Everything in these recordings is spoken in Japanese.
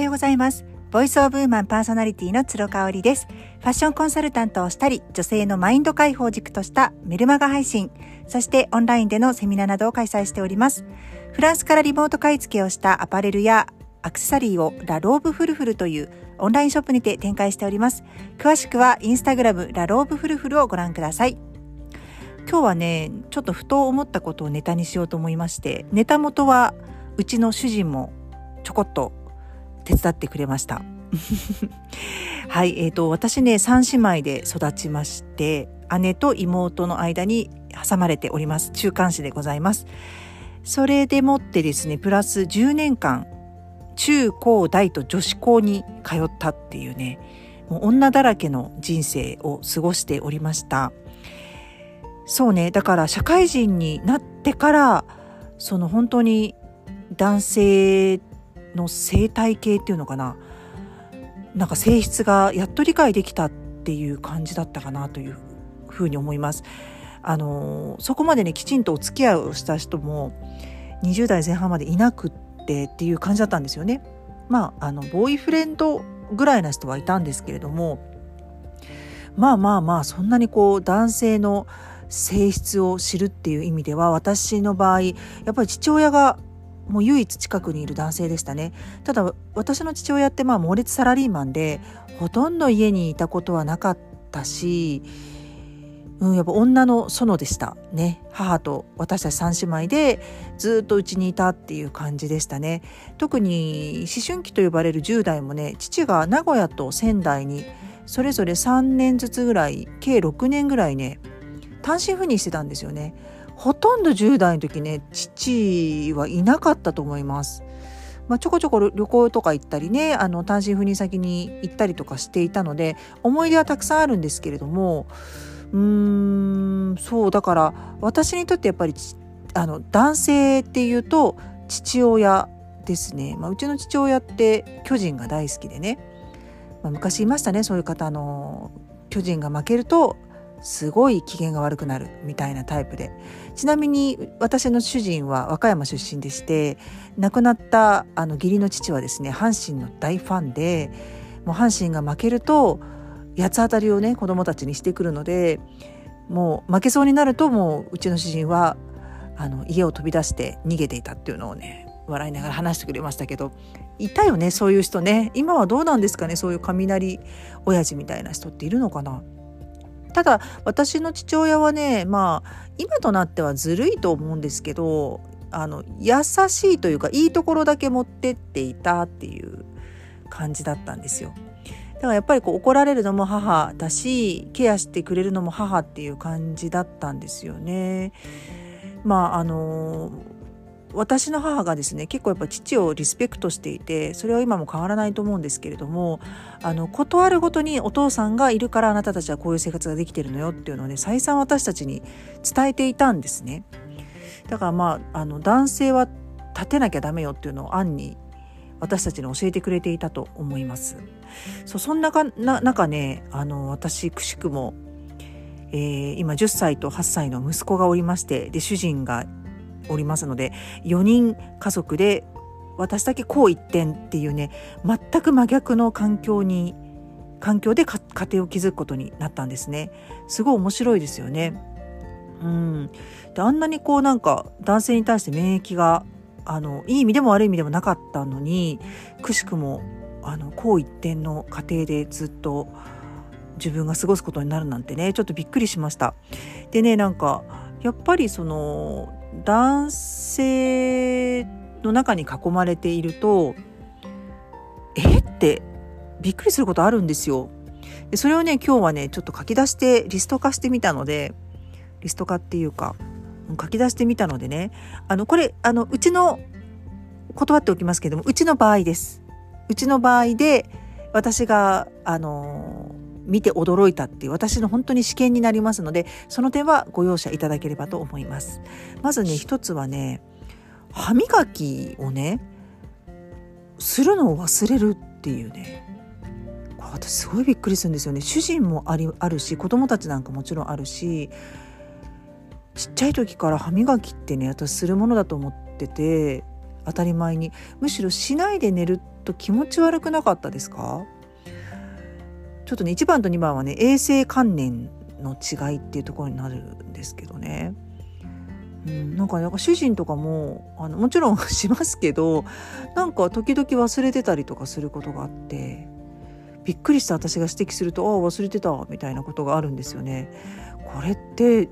おはようございます。 Voice of Woman パーソナリティの鶴香織です。ファッションコンサルタントをしたり、女性のマインド解放軸としたメルマガ配信、そしてオンラインでのセミナーなどを開催しております。フランスからリモート買い付けをしたアパレルやアクセサリーをラローブフルフルというオンラインショップにて展開しております。詳しくはインスタグラムラローブフルフルをご覧ください。今日はね、ちょっとふと思ったことをネタにしようと思いまして、ネタ元はうちの主人もちょこっと手伝ってくれました。はい、えっ、ー、と、私ね、三姉妹で育ちまして、姉と妹の間に挟まれております。中間子でございます。それでもってですね、プラス10年間、中高大と女子校に通ったっていうね、もう女だらけの人生を過ごしておりました。そうね、だから社会人になってから、その本当に男性の生態系っていうのかな？なんか性質がやっと理解できたっていう感じだったかなというふうに思います。あのそこまでねきちんとお付き合いをした人も20代前半までいなくってっていう感じだったんですよね。まああのボーイフレンドぐらいな人はいたんですけれどもまあまあまあそんなにこう男性の性質を知るっていう意味では私の場合やっぱり父親がもう唯一近くにいる男性でしたね。ただ私の父親ってまあ猛烈サラリーマンでほとんど家にいたことはなかったし、うん、やっぱ女の園でしたね。母と私たち3姉妹でずっとうちにいたっていう感じでしたね。特に思春期と呼ばれる10代もね父が名古屋と仙台にそれぞれ3年ずつぐらい計6年ぐらいね単身赴任してたんですよね。ほとんど10代の時ね父はいなかったと思います。まあ、ちょこちょこ旅行とか行ったりねあの単身赴任先に行ったりとかしていたので思い出はたくさんあるんですけれどもうーんそうだから私にとってやっぱりあの男性っていうと父親ですね、まあ、うちの父親って巨人が大好きでね、まあ、昔いましたねそういう方の巨人が負けるとすごい機嫌が悪くなるみたいなタイプで。ちなみに私の主人は和歌山出身でして亡くなったあの義理の父はですね阪神の大ファンでもう阪神が負けると八つ当たりをね子供たちにしてくるのでもう負けそうになるともううちの主人はあの家を飛び出して逃げていたっていうのをね笑いながら話してくれましたけど。いたよねそういう人ね。今はどうなんですかねそういう雷親父みたいな人っているのかな。ただ私の父親はねまあ今となってはずるいと思うんですけどあの優しいというかいいところだけ持ってっていたっていう感じだったんですよ。だからやっぱりこう怒られるのも母だしケアしてくれるのも母っていう感じだったんですよね。まああの私の母がですね結構やっぱ父をリスペクトしていてそれは今も変わらないと思うんですけれどもあの断るごとにお父さんがいるからあなたたちはこういう生活ができてるのよっていうのをね再三私たちに伝えていたんですね。だからまああの男性は立てなきゃダメよっていうのを暗に私たちに教えてくれていたと思います。そうそんなかな中ねあの私くしくも、えー、今10歳と8歳の息子がおりましてで主人がおりますので4人家族で私だけこう一点っていうね全く真逆の環境に環境で家庭を築くことになったんですね。すごい面白いですよね。うん。であんなにこうなんか男性に対して免疫があのいい意味でも悪い意味でもなかったのにくしくもあのこう一点の家庭でずっと自分が過ごすことになるなんてねちょっとびっくりしました。でねなんかやっぱりその男性の中に囲まれているとえ？ってびっくりすることあるんですよ。でそれをね今日はねちょっと書き出してリスト化してみたのでリスト化っていうか書き出してみたのでねあのこれあのうちの断っておきますけどもうちの場合です。うちの場合で私があの見て驚いたっていう私の本当に試験になりますのでその点はご容赦いただければと思います。まずね一つはね歯磨きをねするのを忘れるっていうね。私すごいびっくりするんですよね。主人もありあるし子供たちなんかもちろんあるしちっちゃい時から歯磨きってね私するものだと思ってて当たり前に。むしろしないで寝ると気持ち悪くなかったですか？ちょっとね1番と2番はね衛生観念の違いっていうところになるんですけどね。うん、なんかなんか主人とかもあのもちろん しますけどなんか時々忘れてたりとかすることがあってびっくりした私が指摘すると「ああ忘れてた」みたいなことがあるんですよね。これって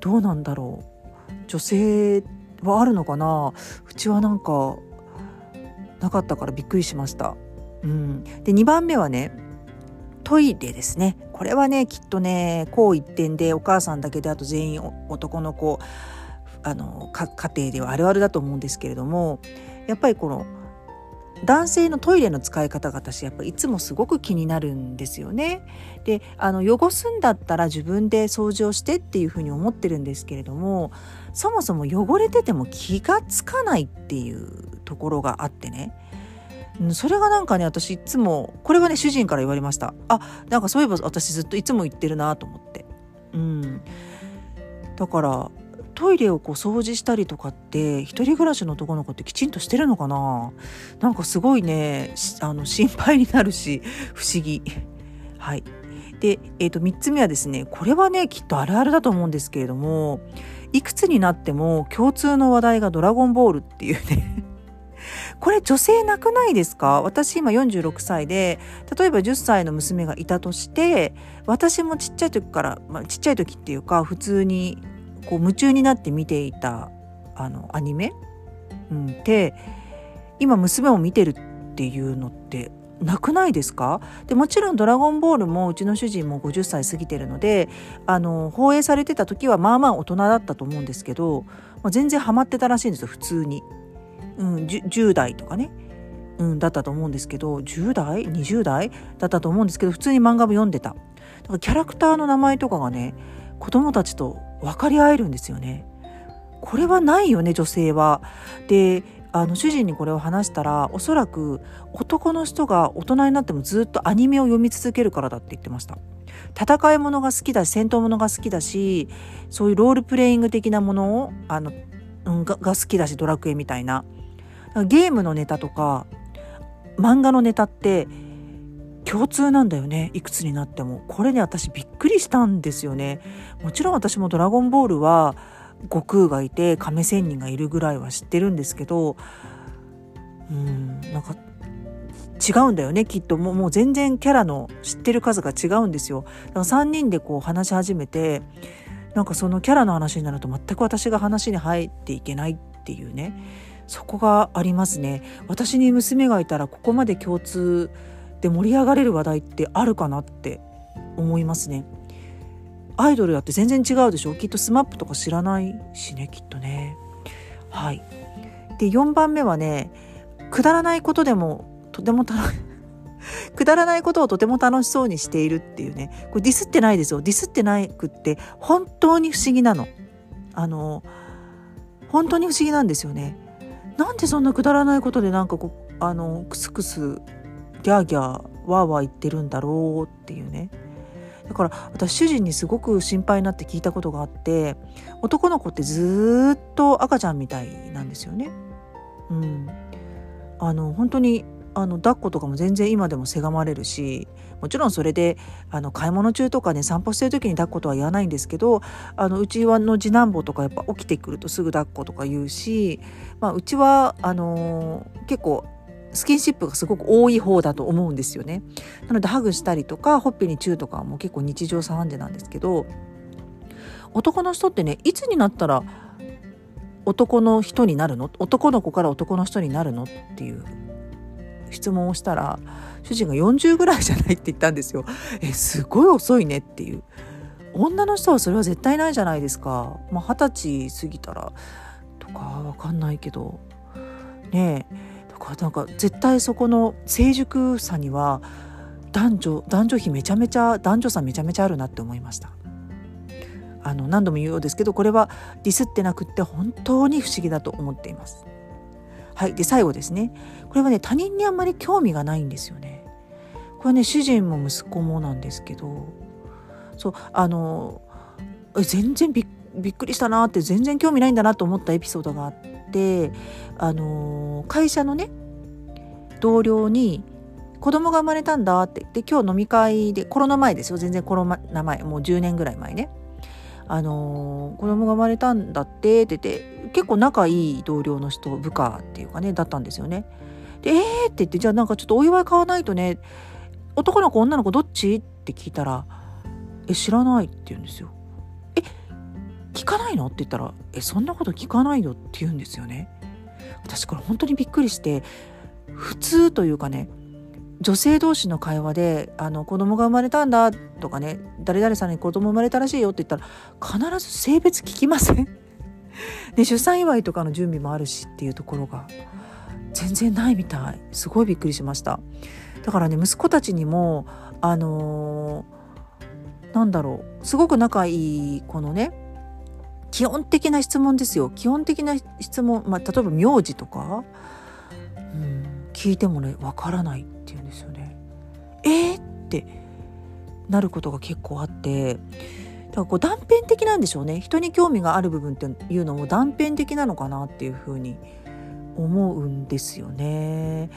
どうなんだろう女性はあるのかなうちはなんかなかったからびっくりしました。うん、で2番目はねトイレですねこれはねきっとねこう一点でお母さんだけであと全員男の子あの家庭ではあるあるだと思うんですけれどもやっぱりこの男性のトイレの使い方が私やっぱいつもすごく気になるんですよね。であの汚すんだったら自分で掃除をしてっていうふうに思ってるんですけれどもそもそも汚れてても気がつかないっていうところがあってねそれがなんかね私いつもこれはね主人から言われました。あなんかそういえば私ずっといつも言ってるなと思って。うん。だからトイレをこう掃除したりとかって一人暮らしの男の子ってきちんとしてるのかな？なんかすごいねあの心配になるし 不思議。はい。で、えー、と3つ目はですねこれはねきっとあるあるだと思うんですけれどもいくつになっても共通の話題が「ドラゴンボール」っていうねこれ女性なくないですか？私今46歳で例えば10歳の娘がいたとして私もちっちゃい時から、まあ、ちっちゃい時っていうか普通にこう夢中になって見ていたあのアニメ、うん、で今娘も見てるっていうのってなくないですか？でもちろん「ドラゴンボール」もうちの主人も50歳過ぎてるのであの放映されてた時はまあまあ大人だったと思うんですけど、ま、全然ハマってたらしいんですよ普通に。うん、10, 10代とかね、うん、だったと思うんですけど10代20代だったと思うんですけど普通に漫画も読んでた。だからキャラクターの名前とかがね子供たちと分かり合えるんですよね。これはないよね女性は。であの主人にこれを話したらおそらく男の人が大人になってもずっとアニメを読み続けるからだって言ってました。戦いものが好きだし戦闘ものが好きだしそういうロールプレイング的なものをあの、うん、がが好きだしドラクエみたいな。ゲームのネタとか漫画のネタって共通なんだよねいくつになっても。これね私びっくりしたんですよね。もちろん私も「ドラゴンボール」は悟空がいて亀仙人がいるぐらいは知ってるんですけどうんなんか違うんだよねきっと。もうもう全然キャラの知ってる数が違うんですよ。だから3人でこう話し始めてなんかそのキャラの話になると全く私が話に入っていけないっていうね。そこがありますね。私に娘がいたらここまで共通で盛り上がれる話題ってあるかなって思いますね。アイドルだって全然違うでしょ？きっと SMAP とか知らないしねきっとね。はい。で4番目はねくだらないことでもとても楽 くだらないことをとても楽しそうにしているっていうね。これディスってないですよ。ディスってないくって本当に不思議なの。あの本当に不思議なんですよね。なんでそんなくだらないことでなんかこうあのクスクスギャーギャーワーワー言ってるんだろうっていうねだから私主人にすごく心配になって聞いたことがあって男の子ってずっと赤ちゃんみたいなんですよね。うん、あの本当にあの抱っことかも全然今でもせがまれるしもちろんそれであの買い物中とかね散歩してる時に抱っことは言わないんですけどあのうちはの次男坊とかやっぱ起きてくるとすぐ抱っことか言うし、まあ、うちはあのー、結構スキンシップがすごく多い方だと思うんですよね。なのでハグしたりとかほっぺにチューとかも結構日常茶飯事なんですけど男の人ってねいつになったら男の人になるの？男の子から男の人になるの？っていう質問をしたら主人が40ぐらいじゃないって言ったんですよ。えすごい遅いねっていう。女の人はそれは絶対ないじゃないですか。まあ、20歳過ぎたらとかわかんないけどねえだからなんか絶対そこの成熟さには男女男女比めちゃめちゃ男女差めちゃめちゃあるなって思いました。あの何度も言うようですけどこれはディスってなくって本当に不思議だと思っています。はい。で、最後ですね。これはね、他人にあんまり興味がないんですよね。これね、主人も息子もなんですけど、そう、あの、全然びっくりしたなって、全然興味ないんだなと思ったエピソードがあっであの、会社のね同僚に子供が生まれたんだってで今日飲み会でコロナ前ですよ全然コロナ前もう10年ぐらい前ねあのー、子供が生まれたんだってって言って結構仲いい同僚の人部下っていうかねだったんですよね。でえーって言ってじゃあなんかちょっとお祝い買わないとね男の子女の子どっち？って聞いたら「え知らない」って言うんですよ。え聞かないの？って言ったら「えそんなこと聞かないよ」って言うんですよね。私これ本当にびっくりして普通というかね女性同士の会話であの子供が生まれたんだとかね誰々さんに子供生まれたらしいよって言ったら必ず性別聞きません。で出産祝いとかの準備もあるしっていうところが全然ないみたい。すごいびっくりしました。だからね息子たちにもあのー、なんだろう。すごく仲いいこのね基本的な質問ですよ。基本的な質問、まあ、例えば名字とか、聞いてもねわからないっていうんですよね。えー、ってなることが結構あってだからこう断片的なんでしょうね人に興味がある部分っていうのも断片的なのかなっていうふうに思うんですよね。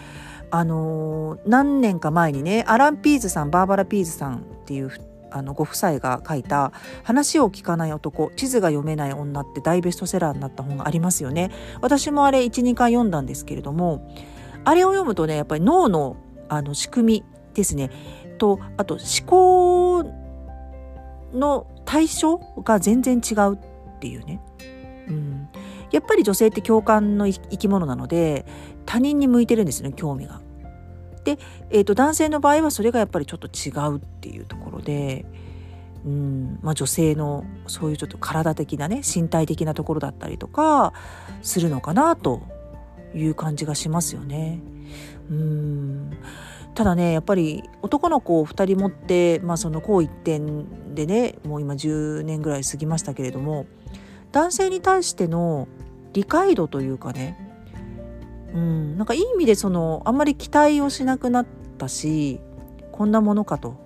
あの何年か前にねアラン・ピーズさんバーバラ・ピーズさんっていうあのご夫妻が書いた「話を聞かない男地図が読めない女」って大ベストセラーになった本がありますよね。私もあれ12回読んだんですけれどもあれを読むとねやっぱり脳のあの仕組みですねとあと思考の対象が全然違うっていうね。うんやっぱり女性って共感の生き物なので他人に向いてるんですね興味が。で、えーと、男性の場合はそれがやっぱりちょっと違うっていうところで、うんまあ、女性のそういうちょっと体的なね身体的なところだったりとかするのかなという感じがしますよね。うん。ただねやっぱり男の子を2人持って、まあ、そのう一点でねもう今10年ぐらい過ぎましたけれども男性に対しての理解度というかねうんなんかいい意味でそのあんまり期待をしなくなったしこんなものかと。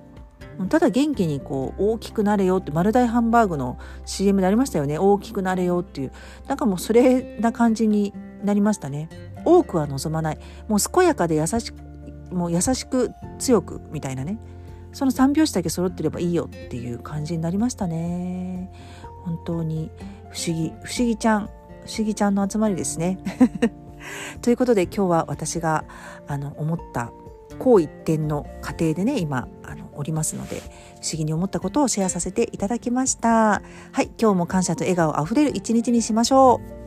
ただ元気にこう大きくなれよって丸大ハンバーグの CM でありましたよね。大きくなれよっていう。なんかもうそれな感じになりましたね多くは望まないもう健やかで優しくもう優しく強くみたいなねその3拍子だけ揃ってればいいよっていう感じになりましたね本当に不思議不思議ちゃん不思議ちゃんの集まりですね。ということで今日は私があの思った好一点の過程でね今あのおりますので不思議に思ったことをシェアさせていただきました。はい今日も感謝と笑顔あふれる一日にしましょう。